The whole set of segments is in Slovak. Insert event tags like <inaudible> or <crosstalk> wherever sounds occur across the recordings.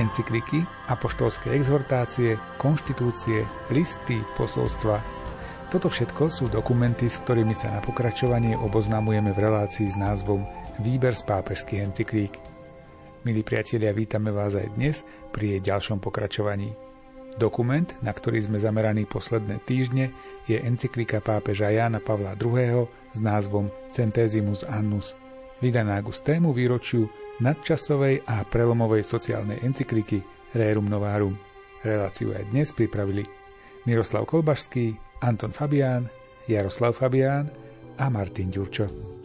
encykliky, apoštolské exhortácie, konštitúcie, listy, posolstva. Toto všetko sú dokumenty, s ktorými sa na pokračovanie oboznámujeme v relácii s názvom Výber z pápežských encyklík. Milí priatelia, vítame vás aj dnes pri jej ďalšom pokračovaní. Dokument, na ktorý sme zameraní posledné týždne, je encyklika pápeža Jána Pavla II. s názvom Centesimus Annus, vydaná k tému výročiu nadčasovej a prelomovej sociálnej encykliky Rerum Novarum. Reláciu aj dnes pripravili Miroslav Kolbašský, Anton Fabián, Jaroslav Fabián a Martin Ďurčo.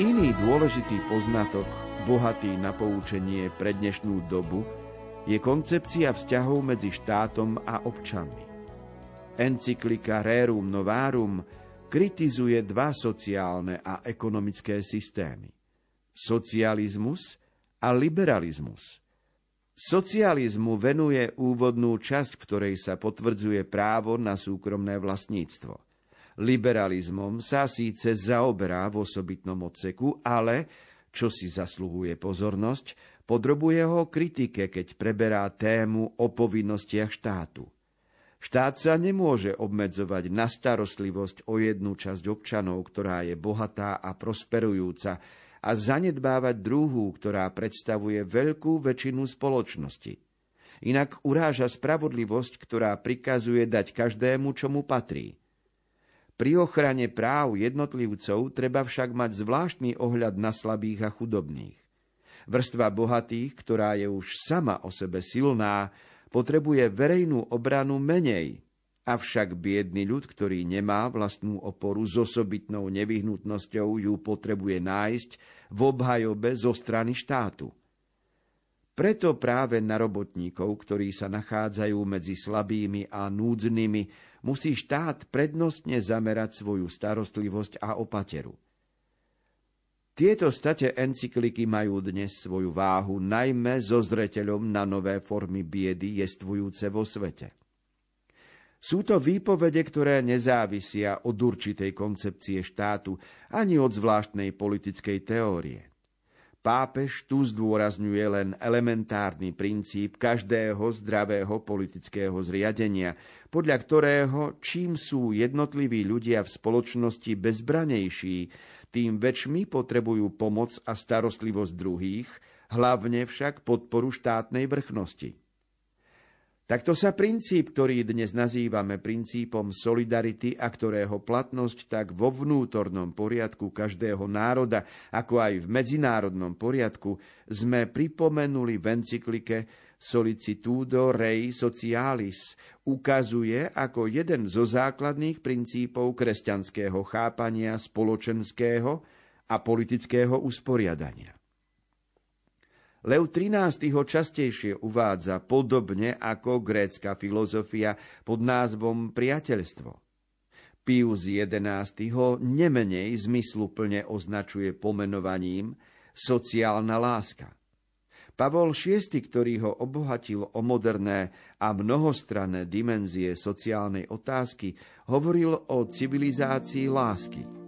Iný dôležitý poznatok, bohatý na poučenie pre dnešnú dobu, je koncepcia vzťahov medzi štátom a občanmi. Encyklika Rerum Novarum kritizuje dva sociálne a ekonomické systémy. Socializmus a liberalizmus. Socializmu venuje úvodnú časť, v ktorej sa potvrdzuje právo na súkromné vlastníctvo – Liberalizmom sa síce zaoberá v osobitnom odseku, ale, čo si zasluhuje pozornosť, podrobuje ho kritike, keď preberá tému o povinnostiach štátu. Štát sa nemôže obmedzovať na starostlivosť o jednu časť občanov, ktorá je bohatá a prosperujúca, a zanedbávať druhú, ktorá predstavuje veľkú väčšinu spoločnosti. Inak uráža spravodlivosť, ktorá prikazuje dať každému, čo mu patrí. Pri ochrane práv jednotlivcov treba však mať zvláštny ohľad na slabých a chudobných. Vrstva bohatých, ktorá je už sama o sebe silná, potrebuje verejnú obranu menej, avšak biedný ľud, ktorý nemá vlastnú oporu s osobitnou nevyhnutnosťou, ju potrebuje nájsť v obhajobe zo strany štátu. Preto práve na robotníkov, ktorí sa nachádzajú medzi slabými a núdznymi, musí štát prednostne zamerať svoju starostlivosť a opateru. Tieto state encykliky majú dnes svoju váhu najmä so zreteľom na nové formy biedy jestvujúce vo svete. Sú to výpovede, ktoré nezávisia od určitej koncepcie štátu ani od zvláštnej politickej teórie. Pápež tu zdôrazňuje len elementárny princíp každého zdravého politického zriadenia, podľa ktorého čím sú jednotliví ľudia v spoločnosti bezbranejší, tým väčšmi potrebujú pomoc a starostlivosť druhých, hlavne však podporu štátnej vrchnosti. Takto sa princíp, ktorý dnes nazývame princípom solidarity a ktorého platnosť tak vo vnútornom poriadku každého národa, ako aj v medzinárodnom poriadku, sme pripomenuli v encyklike Solicitudo Rei Socialis, ukazuje ako jeden zo základných princípov kresťanského chápania spoločenského a politického usporiadania. Lev XIII. ho častejšie uvádza podobne ako grécka filozofia pod názvom priateľstvo. Pius XI. ho nemenej zmysluplne označuje pomenovaním sociálna láska. Pavol VI, ktorý ho obohatil o moderné a mnohostranné dimenzie sociálnej otázky, hovoril o civilizácii lásky –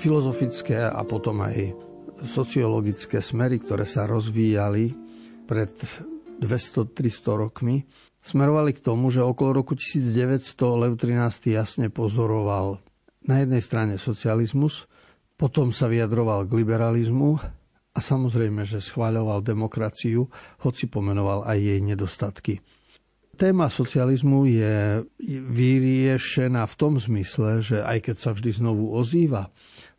filozofické a potom aj sociologické smery, ktoré sa rozvíjali pred 200-300 rokmi, smerovali k tomu, že okolo roku 1900 Lev XIII jasne pozoroval na jednej strane socializmus, potom sa vyjadroval k liberalizmu a samozrejme, že schváľoval demokraciu, hoci pomenoval aj jej nedostatky. Téma socializmu je vyriešená v tom zmysle, že aj keď sa vždy znovu ozýva,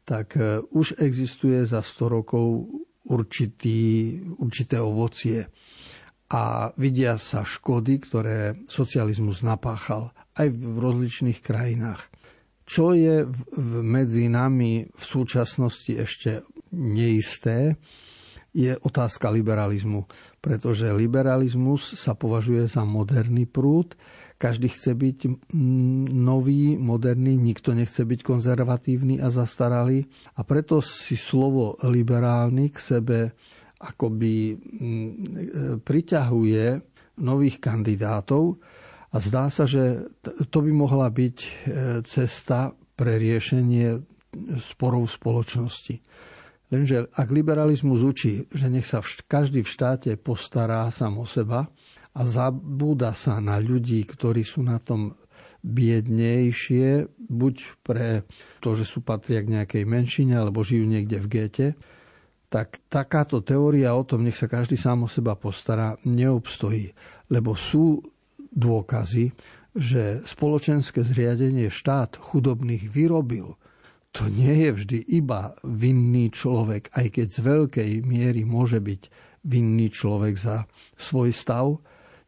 tak e, už existuje za 100 rokov určitý, určité ovocie a vidia sa škody, ktoré socializmus napáchal aj v rozličných krajinách. Čo je medzi nami v súčasnosti ešte neisté, je otázka liberalizmu, pretože liberalizmus sa považuje za moderný prúd, každý chce byť nový, moderný, nikto nechce byť konzervatívny a zastaralý a preto si slovo liberálny k sebe akoby priťahuje nových kandidátov a zdá sa, že to by mohla byť e, cesta pre riešenie sporov spoločnosti. Lenže ak liberalizmus učí, že nech sa každý v štáte postará sám o seba a zabúda sa na ľudí, ktorí sú na tom biednejšie, buď pre to, že sú patria k nejakej menšine alebo žijú niekde v gete, tak takáto teória o tom, nech sa každý sám o seba postará, neobstojí. Lebo sú dôkazy, že spoločenské zriadenie štát chudobných vyrobil. To nie je vždy iba vinný človek, aj keď z veľkej miery môže byť vinný človek za svoj stav,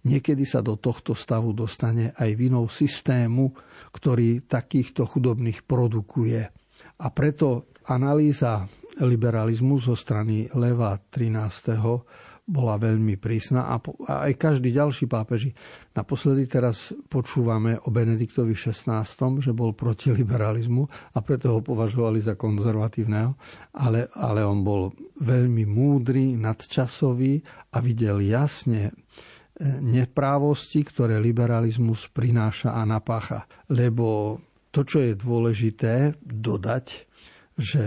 niekedy sa do tohto stavu dostane aj vinou systému, ktorý takýchto chudobných produkuje. A preto analýza liberalizmu zo strany Leva 13 bola veľmi prísna a, aj každý ďalší pápeži. Naposledy teraz počúvame o Benediktovi XVI, že bol proti liberalizmu a preto ho považovali za konzervatívneho, ale, ale on bol veľmi múdry, nadčasový a videl jasne neprávosti, ktoré liberalizmus prináša a napácha. Lebo to, čo je dôležité dodať, že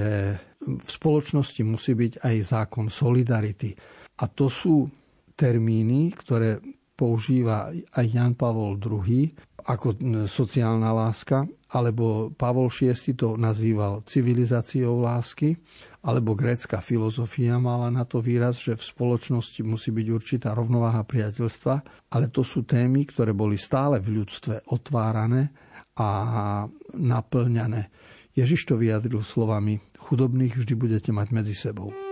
v spoločnosti musí byť aj zákon solidarity a to sú termíny, ktoré používa aj Jan Pavol II ako sociálna láska, alebo Pavol VI to nazýval civilizáciou lásky, alebo grécka filozofia mala na to výraz, že v spoločnosti musí byť určitá rovnováha priateľstva, ale to sú témy, ktoré boli stále v ľudstve otvárané a naplňané. Ježiš to vyjadril slovami, chudobných vždy budete mať medzi sebou.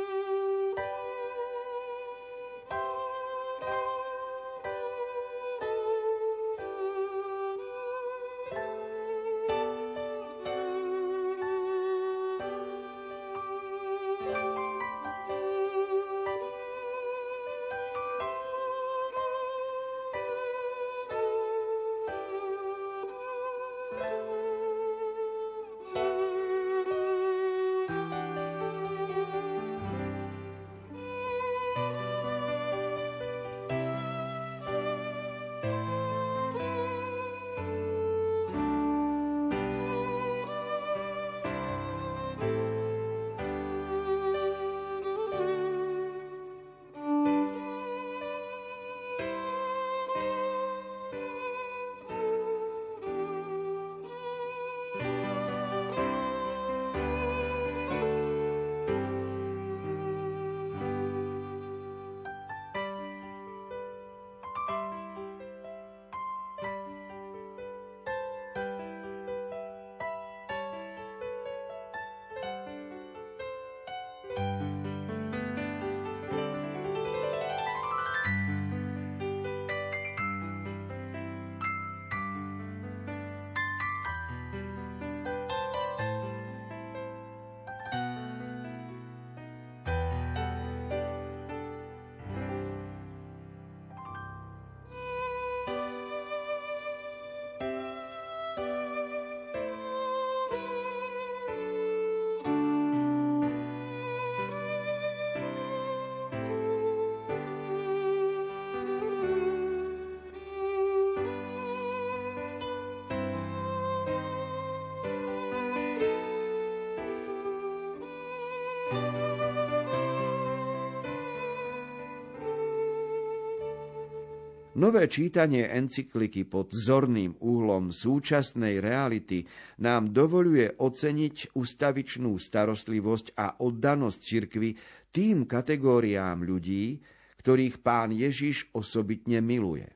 Nové čítanie encykliky pod zorným úhlom súčasnej reality nám dovoluje oceniť ustavičnú starostlivosť a oddanosť cirkvy tým kategóriám ľudí, ktorých pán Ježiš osobitne miluje.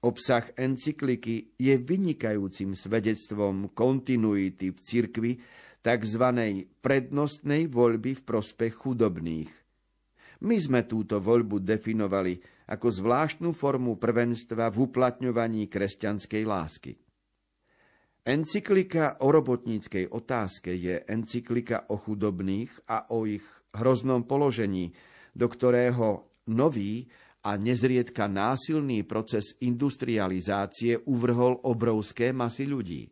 Obsah encykliky je vynikajúcim svedectvom kontinuity v cirkvi, tzv. prednostnej voľby v prospech chudobných. My sme túto voľbu definovali ako zvláštnu formu prvenstva v uplatňovaní kresťanskej lásky. Encyklika o robotníckej otázke je encyklika o chudobných a o ich hroznom položení, do ktorého nový a nezriedka násilný proces industrializácie uvrhol obrovské masy ľudí.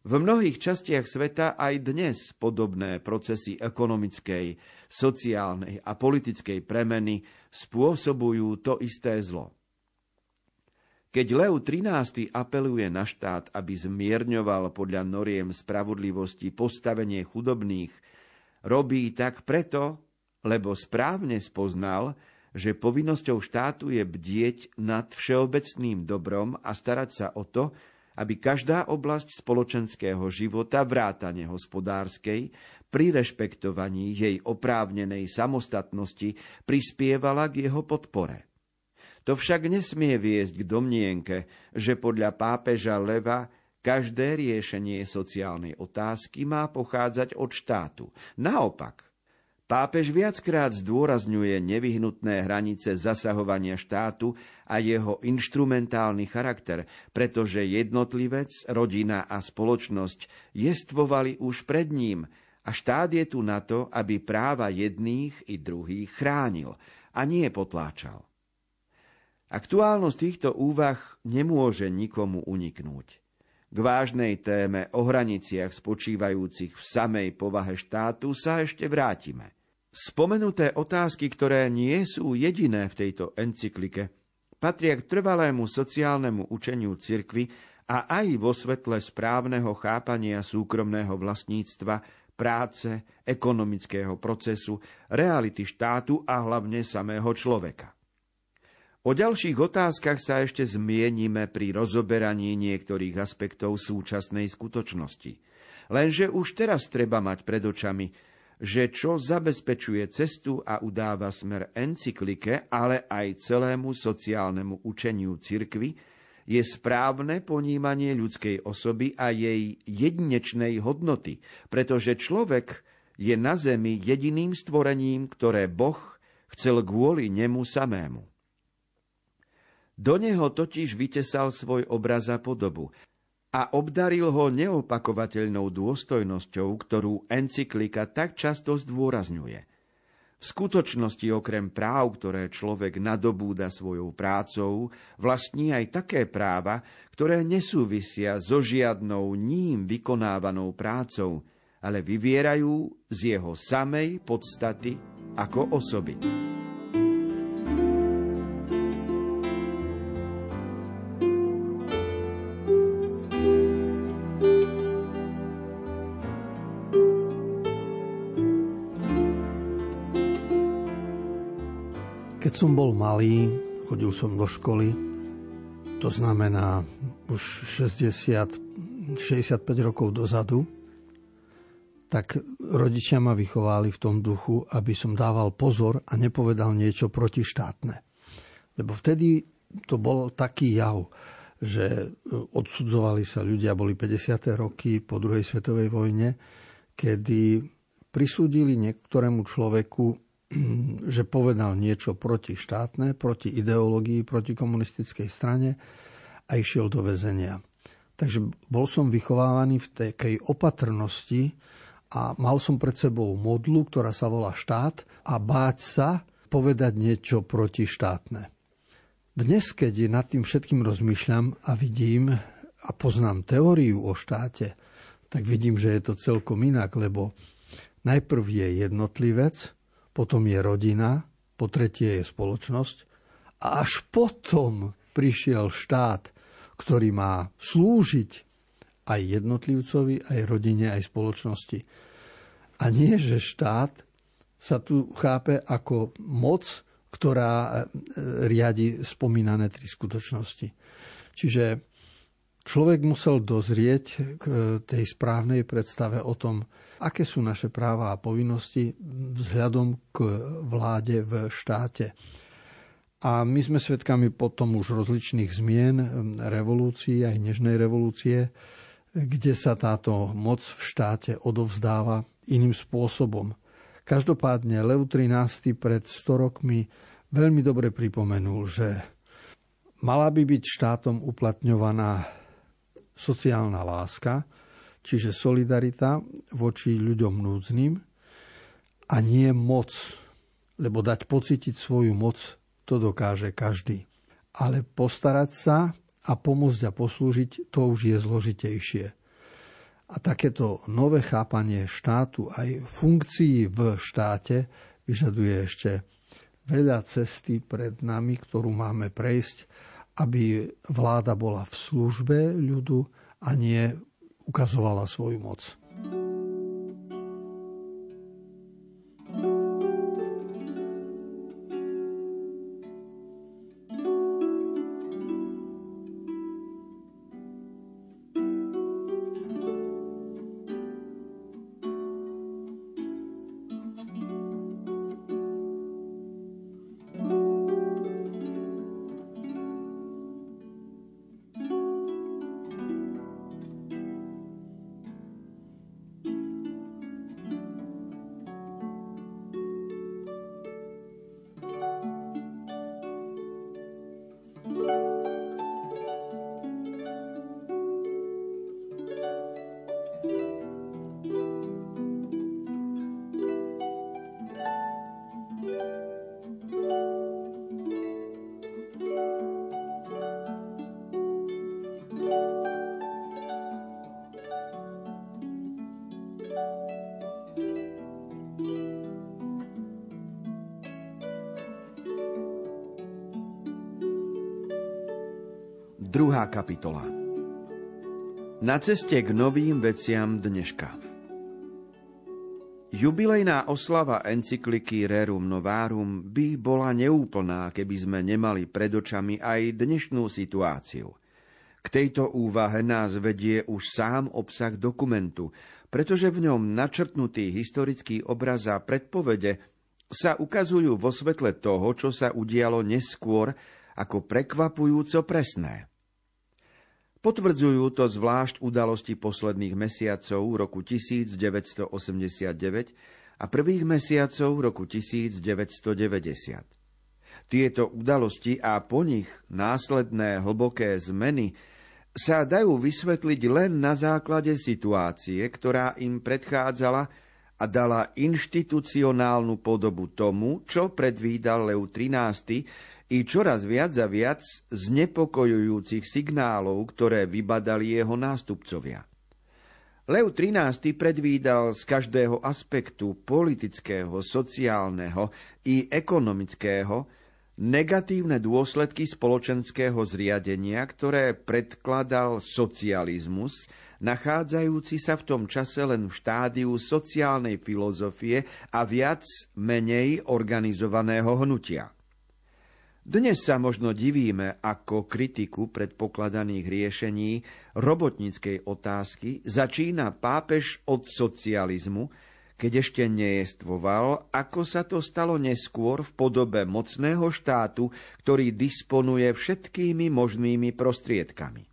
V mnohých častiach sveta aj dnes podobné procesy ekonomickej, sociálnej a politickej premeny spôsobujú to isté zlo. Keď Leo XIII apeluje na štát, aby zmierňoval podľa noriem spravodlivosti postavenie chudobných, robí tak preto, lebo správne spoznal, že povinnosťou štátu je bdieť nad všeobecným dobrom a starať sa o to, aby každá oblasť spoločenského života, vrátane hospodárskej, pri rešpektovaní jej oprávnenej samostatnosti prispievala k jeho podpore. To však nesmie viesť k domnienke, že podľa pápeža Leva každé riešenie sociálnej otázky má pochádzať od štátu. Naopak, Pápež viackrát zdôrazňuje nevyhnutné hranice zasahovania štátu a jeho inštrumentálny charakter, pretože jednotlivec, rodina a spoločnosť jestvovali už pred ním a štát je tu na to, aby práva jedných i druhých chránil a nie potláčal. Aktuálnosť týchto úvah nemôže nikomu uniknúť. K vážnej téme o hraniciach spočívajúcich v samej povahe štátu sa ešte vrátime – Spomenuté otázky, ktoré nie sú jediné v tejto encyklike, patria k trvalému sociálnemu učeniu cirkvy a aj vo svetle správneho chápania súkromného vlastníctva, práce, ekonomického procesu, reality štátu a hlavne samého človeka. O ďalších otázkach sa ešte zmienime pri rozoberaní niektorých aspektov súčasnej skutočnosti. Lenže už teraz treba mať pred očami, že čo zabezpečuje cestu a udáva smer encyklike, ale aj celému sociálnemu učeniu cirkvy, je správne ponímanie ľudskej osoby a jej jedinečnej hodnoty, pretože človek je na zemi jediným stvorením, ktoré Boh chcel kvôli nemu samému. Do neho totiž vytesal svoj obraz a podobu a obdaril ho neopakovateľnou dôstojnosťou, ktorú encyklika tak často zdôrazňuje. V skutočnosti okrem práv, ktoré človek nadobúda svojou prácou, vlastní aj také práva, ktoré nesúvisia so žiadnou ním vykonávanou prácou, ale vyvierajú z jeho samej podstaty ako osoby. Som bol malý, chodil som do školy, to znamená už 60, 65 rokov dozadu, tak rodičia ma vychovali v tom duchu, aby som dával pozor a nepovedal niečo protištátne. Lebo vtedy to bol taký jav, že odsudzovali sa ľudia, boli 50. roky po druhej svetovej vojne, kedy prisúdili niektorému človeku <clears throat> že povedal niečo proti štátne, proti ideológii, proti komunistickej strane a išiel do väzenia. Takže bol som vychovávaný v takej opatrnosti a mal som pred sebou modlu, ktorá sa volá štát a báť sa povedať niečo proti štátne. Dnes, keď nad tým všetkým rozmýšľam a vidím a poznám teóriu o štáte, tak vidím, že je to celkom inak, lebo najprv je jednotlivec, potom je rodina, po tretie je spoločnosť a až potom prišiel štát, ktorý má slúžiť aj jednotlivcovi, aj rodine, aj spoločnosti. A nie, že štát sa tu chápe ako moc, ktorá e, riadi spomínané tri skutočnosti. Čiže človek musel dozrieť k tej správnej predstave o tom, aké sú naše práva a povinnosti vzhľadom k vláde v štáte. A my sme svedkami potom už rozličných zmien, revolúcií, aj nežnej revolúcie, kde sa táto moc v štáte odovzdáva iným spôsobom. Každopádne Lev XIII pred 100 rokmi veľmi dobre pripomenul, že mala by byť štátom uplatňovaná sociálna láska, čiže solidarita voči ľuďom núdznym a nie moc. lebo dať pocítiť svoju moc, to dokáže každý. Ale postarať sa a pomôcť a poslúžiť, to už je zložitejšie. A takéto nové chápanie štátu aj funkcií v štáte vyžaduje ešte veľa cesty pred nami, ktorú máme prejsť, aby vláda bola v službe ľudu a nie ukazovala svoju moc. Druhá kapitola Na ceste k novým veciam dneška Jubilejná oslava encykliky Rerum Novarum by bola neúplná, keby sme nemali pred očami aj dnešnú situáciu. K tejto úvahe nás vedie už sám obsah dokumentu, pretože v ňom načrtnutý historický obraz a predpovede sa ukazujú vo svetle toho, čo sa udialo neskôr, ako prekvapujúco presné. Potvrdzujú to zvlášť udalosti posledných mesiacov roku 1989 a prvých mesiacov roku 1990. Tieto udalosti a po nich následné hlboké zmeny sa dajú vysvetliť len na základe situácie, ktorá im predchádzala a dala inštitucionálnu podobu tomu, čo predvídal Leu XIII i čoraz viac a viac znepokojujúcich signálov, ktoré vybadali jeho nástupcovia. Leo XIII predvídal z každého aspektu politického, sociálneho i ekonomického negatívne dôsledky spoločenského zriadenia, ktoré predkladal socializmus, nachádzajúci sa v tom čase len v štádiu sociálnej filozofie a viac menej organizovaného hnutia. Dnes sa možno divíme, ako kritiku predpokladaných riešení robotníckej otázky začína pápež od socializmu, keď ešte nejestvoval, ako sa to stalo neskôr v podobe mocného štátu, ktorý disponuje všetkými možnými prostriedkami.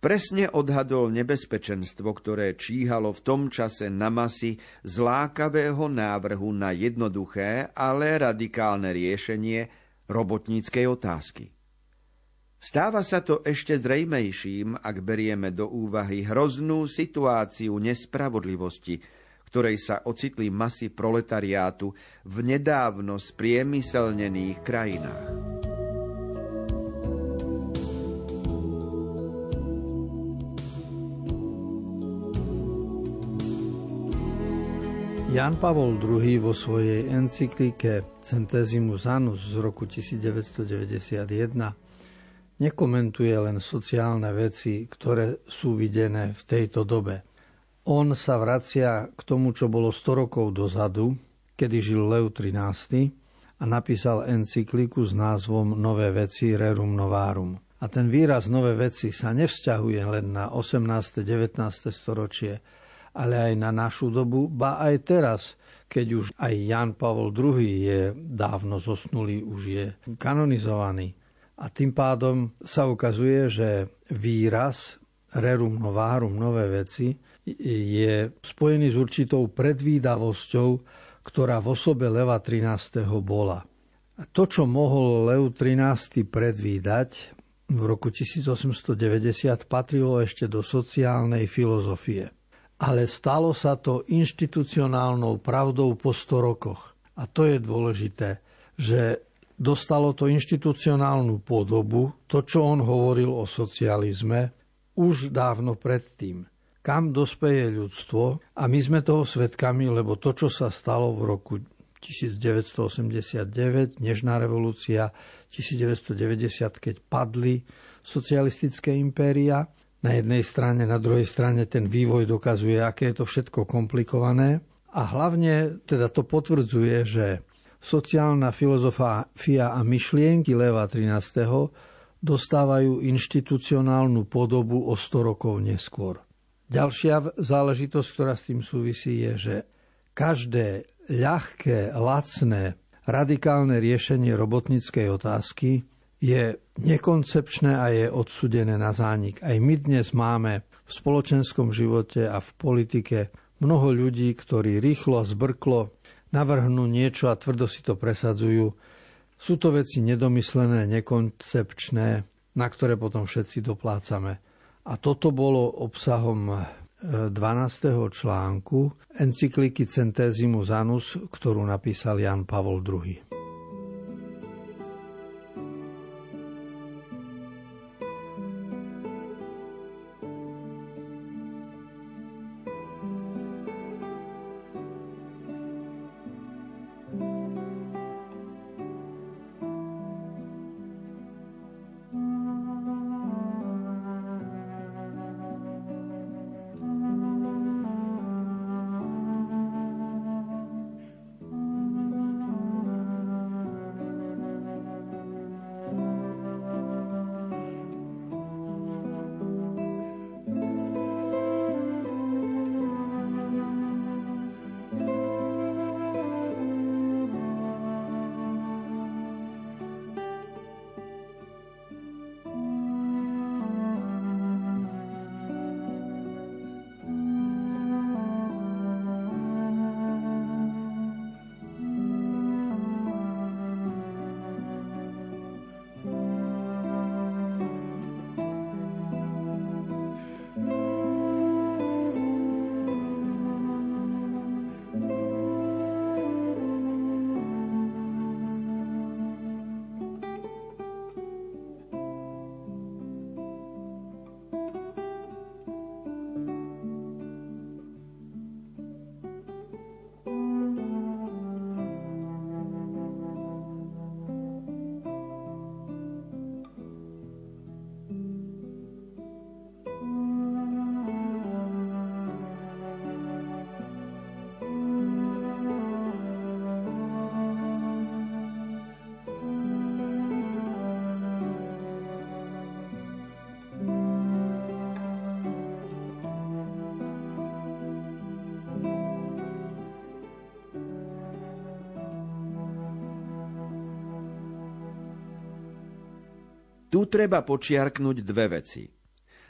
Presne odhadol nebezpečenstvo, ktoré číhalo v tom čase na masy zlákavého návrhu na jednoduché, ale radikálne riešenie robotníckej otázky. Stáva sa to ešte zrejmejším, ak berieme do úvahy hroznú situáciu nespravodlivosti, ktorej sa ocitli masy proletariátu v nedávno spriemyselnených krajinách. Jan Pavol II vo svojej encyklike Centesimus Annus z roku 1991 nekomentuje len sociálne veci, ktoré sú videné v tejto dobe. On sa vracia k tomu, čo bolo 100 rokov dozadu, kedy žil Leo XIII a napísal encykliku s názvom Nové veci Rerum Novarum. A ten výraz nové veci sa nevzťahuje len na 18. 19. storočie, ale aj na našu dobu, ba aj teraz, keď už aj Jan Pavol II je dávno zosnulý, už je kanonizovaný. A tým pádom sa ukazuje, že výraz rerum novarum, nové veci, je spojený s určitou predvídavosťou, ktorá v osobe Leva 13. bola. To, čo mohol Lev 13. predvídať v roku 1890, patrilo ešte do sociálnej filozofie ale stalo sa to inštitucionálnou pravdou po 100 rokoch. A to je dôležité, že dostalo to inštitucionálnu podobu, to, čo on hovoril o socializme, už dávno predtým. Kam dospeje ľudstvo a my sme toho svetkami, lebo to, čo sa stalo v roku 1989, Nežná revolúcia, 1990, keď padli socialistické impéria, na jednej strane, na druhej strane ten vývoj dokazuje, aké je to všetko komplikované. A hlavne teda to potvrdzuje, že sociálna filozofia a myšlienky Leva 13. dostávajú inštitucionálnu podobu o 100 rokov neskôr. Ďalšia záležitosť, ktorá s tým súvisí, je, že každé ľahké, lacné, radikálne riešenie robotníckej otázky je nekoncepčné a je odsudené na zánik. Aj my dnes máme v spoločenskom živote a v politike mnoho ľudí, ktorí rýchlo a zbrklo navrhnú niečo a tvrdo si to presadzujú. Sú to veci nedomyslené, nekoncepčné, na ktoré potom všetci doplácame. A toto bolo obsahom 12. článku encykliky Centesimus Anus, ktorú napísal Jan Pavol II. Treba počiarknúť dve veci.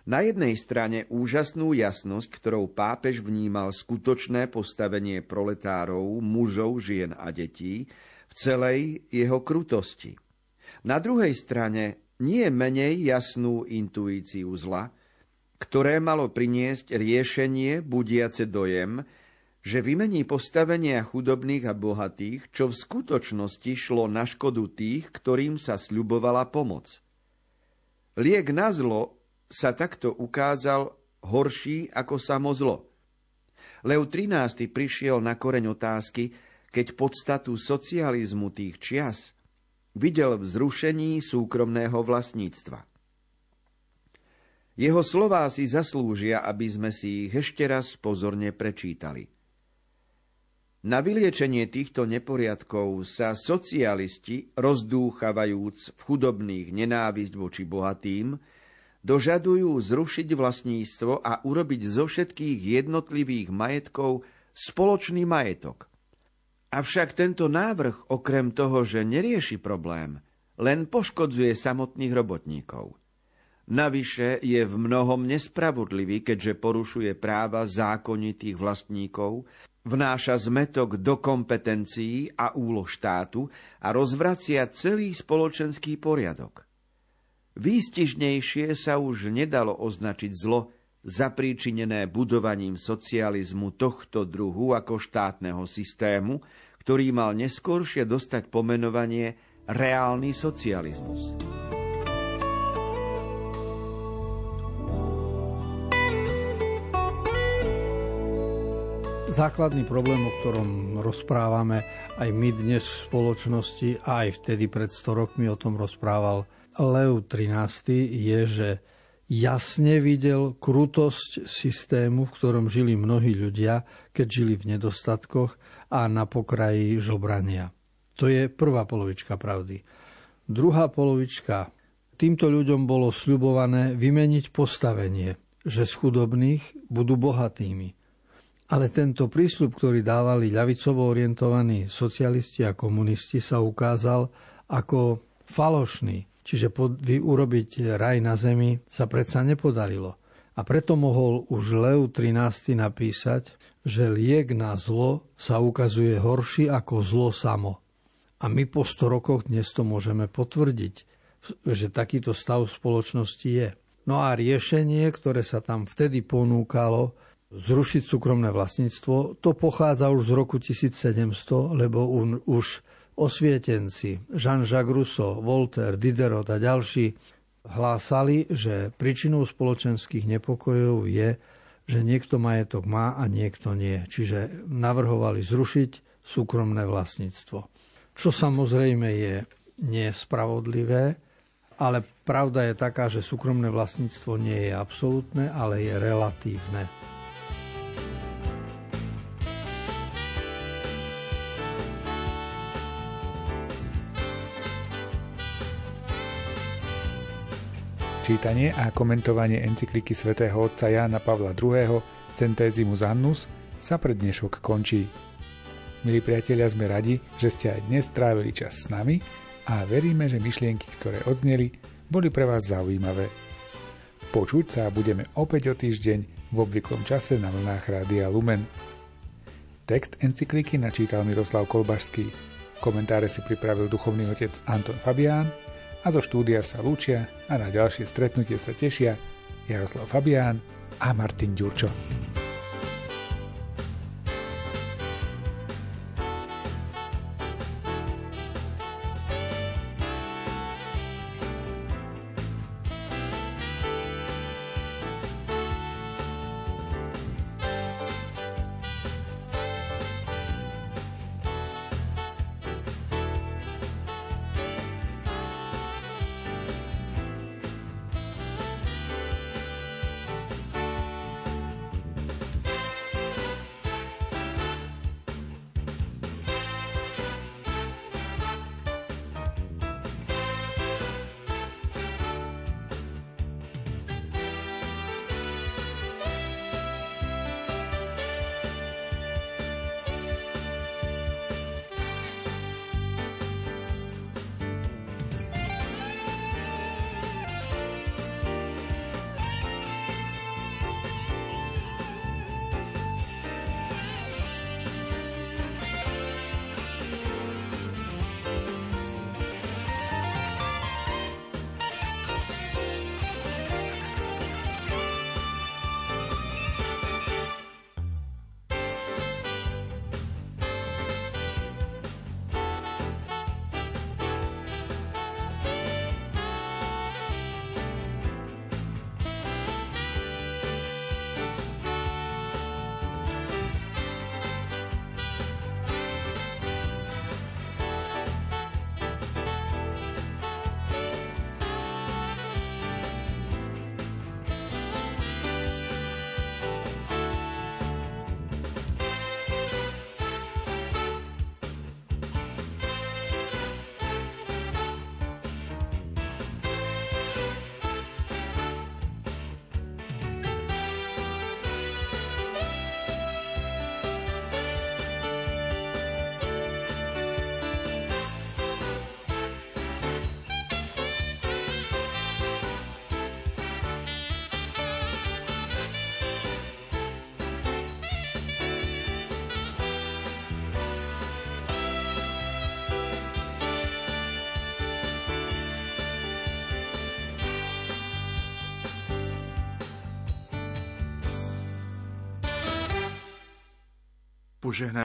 Na jednej strane úžasnú jasnosť, ktorou pápež vnímal skutočné postavenie proletárov, mužov, žien a detí v celej jeho krutosti. Na druhej strane nie menej jasnú intuíciu zla, ktoré malo priniesť riešenie budiace dojem, že vymení postavenia chudobných a bohatých, čo v skutočnosti šlo na škodu tých, ktorým sa sľubovala pomoc. Liek na zlo sa takto ukázal horší ako samo zlo. Leo XIII prišiel na koreň otázky, keď podstatu socializmu tých čias videl v zrušení súkromného vlastníctva. Jeho slová si zaslúžia, aby sme si ich ešte raz pozorne prečítali – na vyliečenie týchto neporiadkov sa socialisti, rozdúchavajúc v chudobných nenávisť voči bohatým, dožadujú zrušiť vlastníctvo a urobiť zo všetkých jednotlivých majetkov spoločný majetok. Avšak tento návrh okrem toho, že nerieši problém, len poškodzuje samotných robotníkov. Navyše je v mnohom nespravodlivý, keďže porušuje práva zákonitých vlastníkov vnáša zmetok do kompetencií a úloh štátu a rozvracia celý spoločenský poriadok. Výstižnejšie sa už nedalo označiť zlo zapríčinené budovaním socializmu tohto druhu ako štátneho systému, ktorý mal neskôršie dostať pomenovanie reálny socializmus. Základný problém, o ktorom rozprávame aj my dnes v spoločnosti a aj vtedy pred 100 rokmi o tom rozprával Leo XIII, je, že jasne videl krutosť systému, v ktorom žili mnohí ľudia, keď žili v nedostatkoch a na pokraji žobrania. To je prvá polovička pravdy. Druhá polovička. Týmto ľuďom bolo sľubované vymeniť postavenie, že z chudobných budú bohatými. Ale tento prísľub, ktorý dávali ľavicovo orientovaní socialisti a komunisti, sa ukázal ako falošný Čiže pod, vy urobiť raj na zemi sa predsa nepodarilo. A preto mohol už Leu 13. napísať, že liek na zlo sa ukazuje horší ako zlo samo. A my po 100 rokoch dnes to môžeme potvrdiť, že takýto stav spoločnosti je. No a riešenie, ktoré sa tam vtedy ponúkalo, zrušiť súkromné vlastníctvo, to pochádza už z roku 1700, lebo už osvietenci Jean-Jacques Rousseau, Voltaire, Diderot a ďalší hlásali, že príčinou spoločenských nepokojov je, že niekto majetok má a niekto nie. Čiže navrhovali zrušiť súkromné vlastníctvo. Čo samozrejme je nespravodlivé, ale pravda je taká, že súkromné vlastníctvo nie je absolútne, ale je relatívne. Čítanie a komentovanie encykliky svätého otca Jána Pavla II. Centesimus Annus sa pre dnešok končí. Milí priatelia, sme radi, že ste aj dnes trávili čas s nami a veríme, že myšlienky, ktoré odzneli, boli pre vás zaujímavé. Počuť sa budeme opäť o týždeň v obvyklom čase na vlnách Rádia Lumen. Text encykliky načítal Miroslav Kolbašský. Komentáre si pripravil duchovný otec Anton Fabián a zo štúdia sa lúčia a na ďalšie stretnutie sa tešia Jaroslav Fabián a Martin Ďurčo. Požehnaný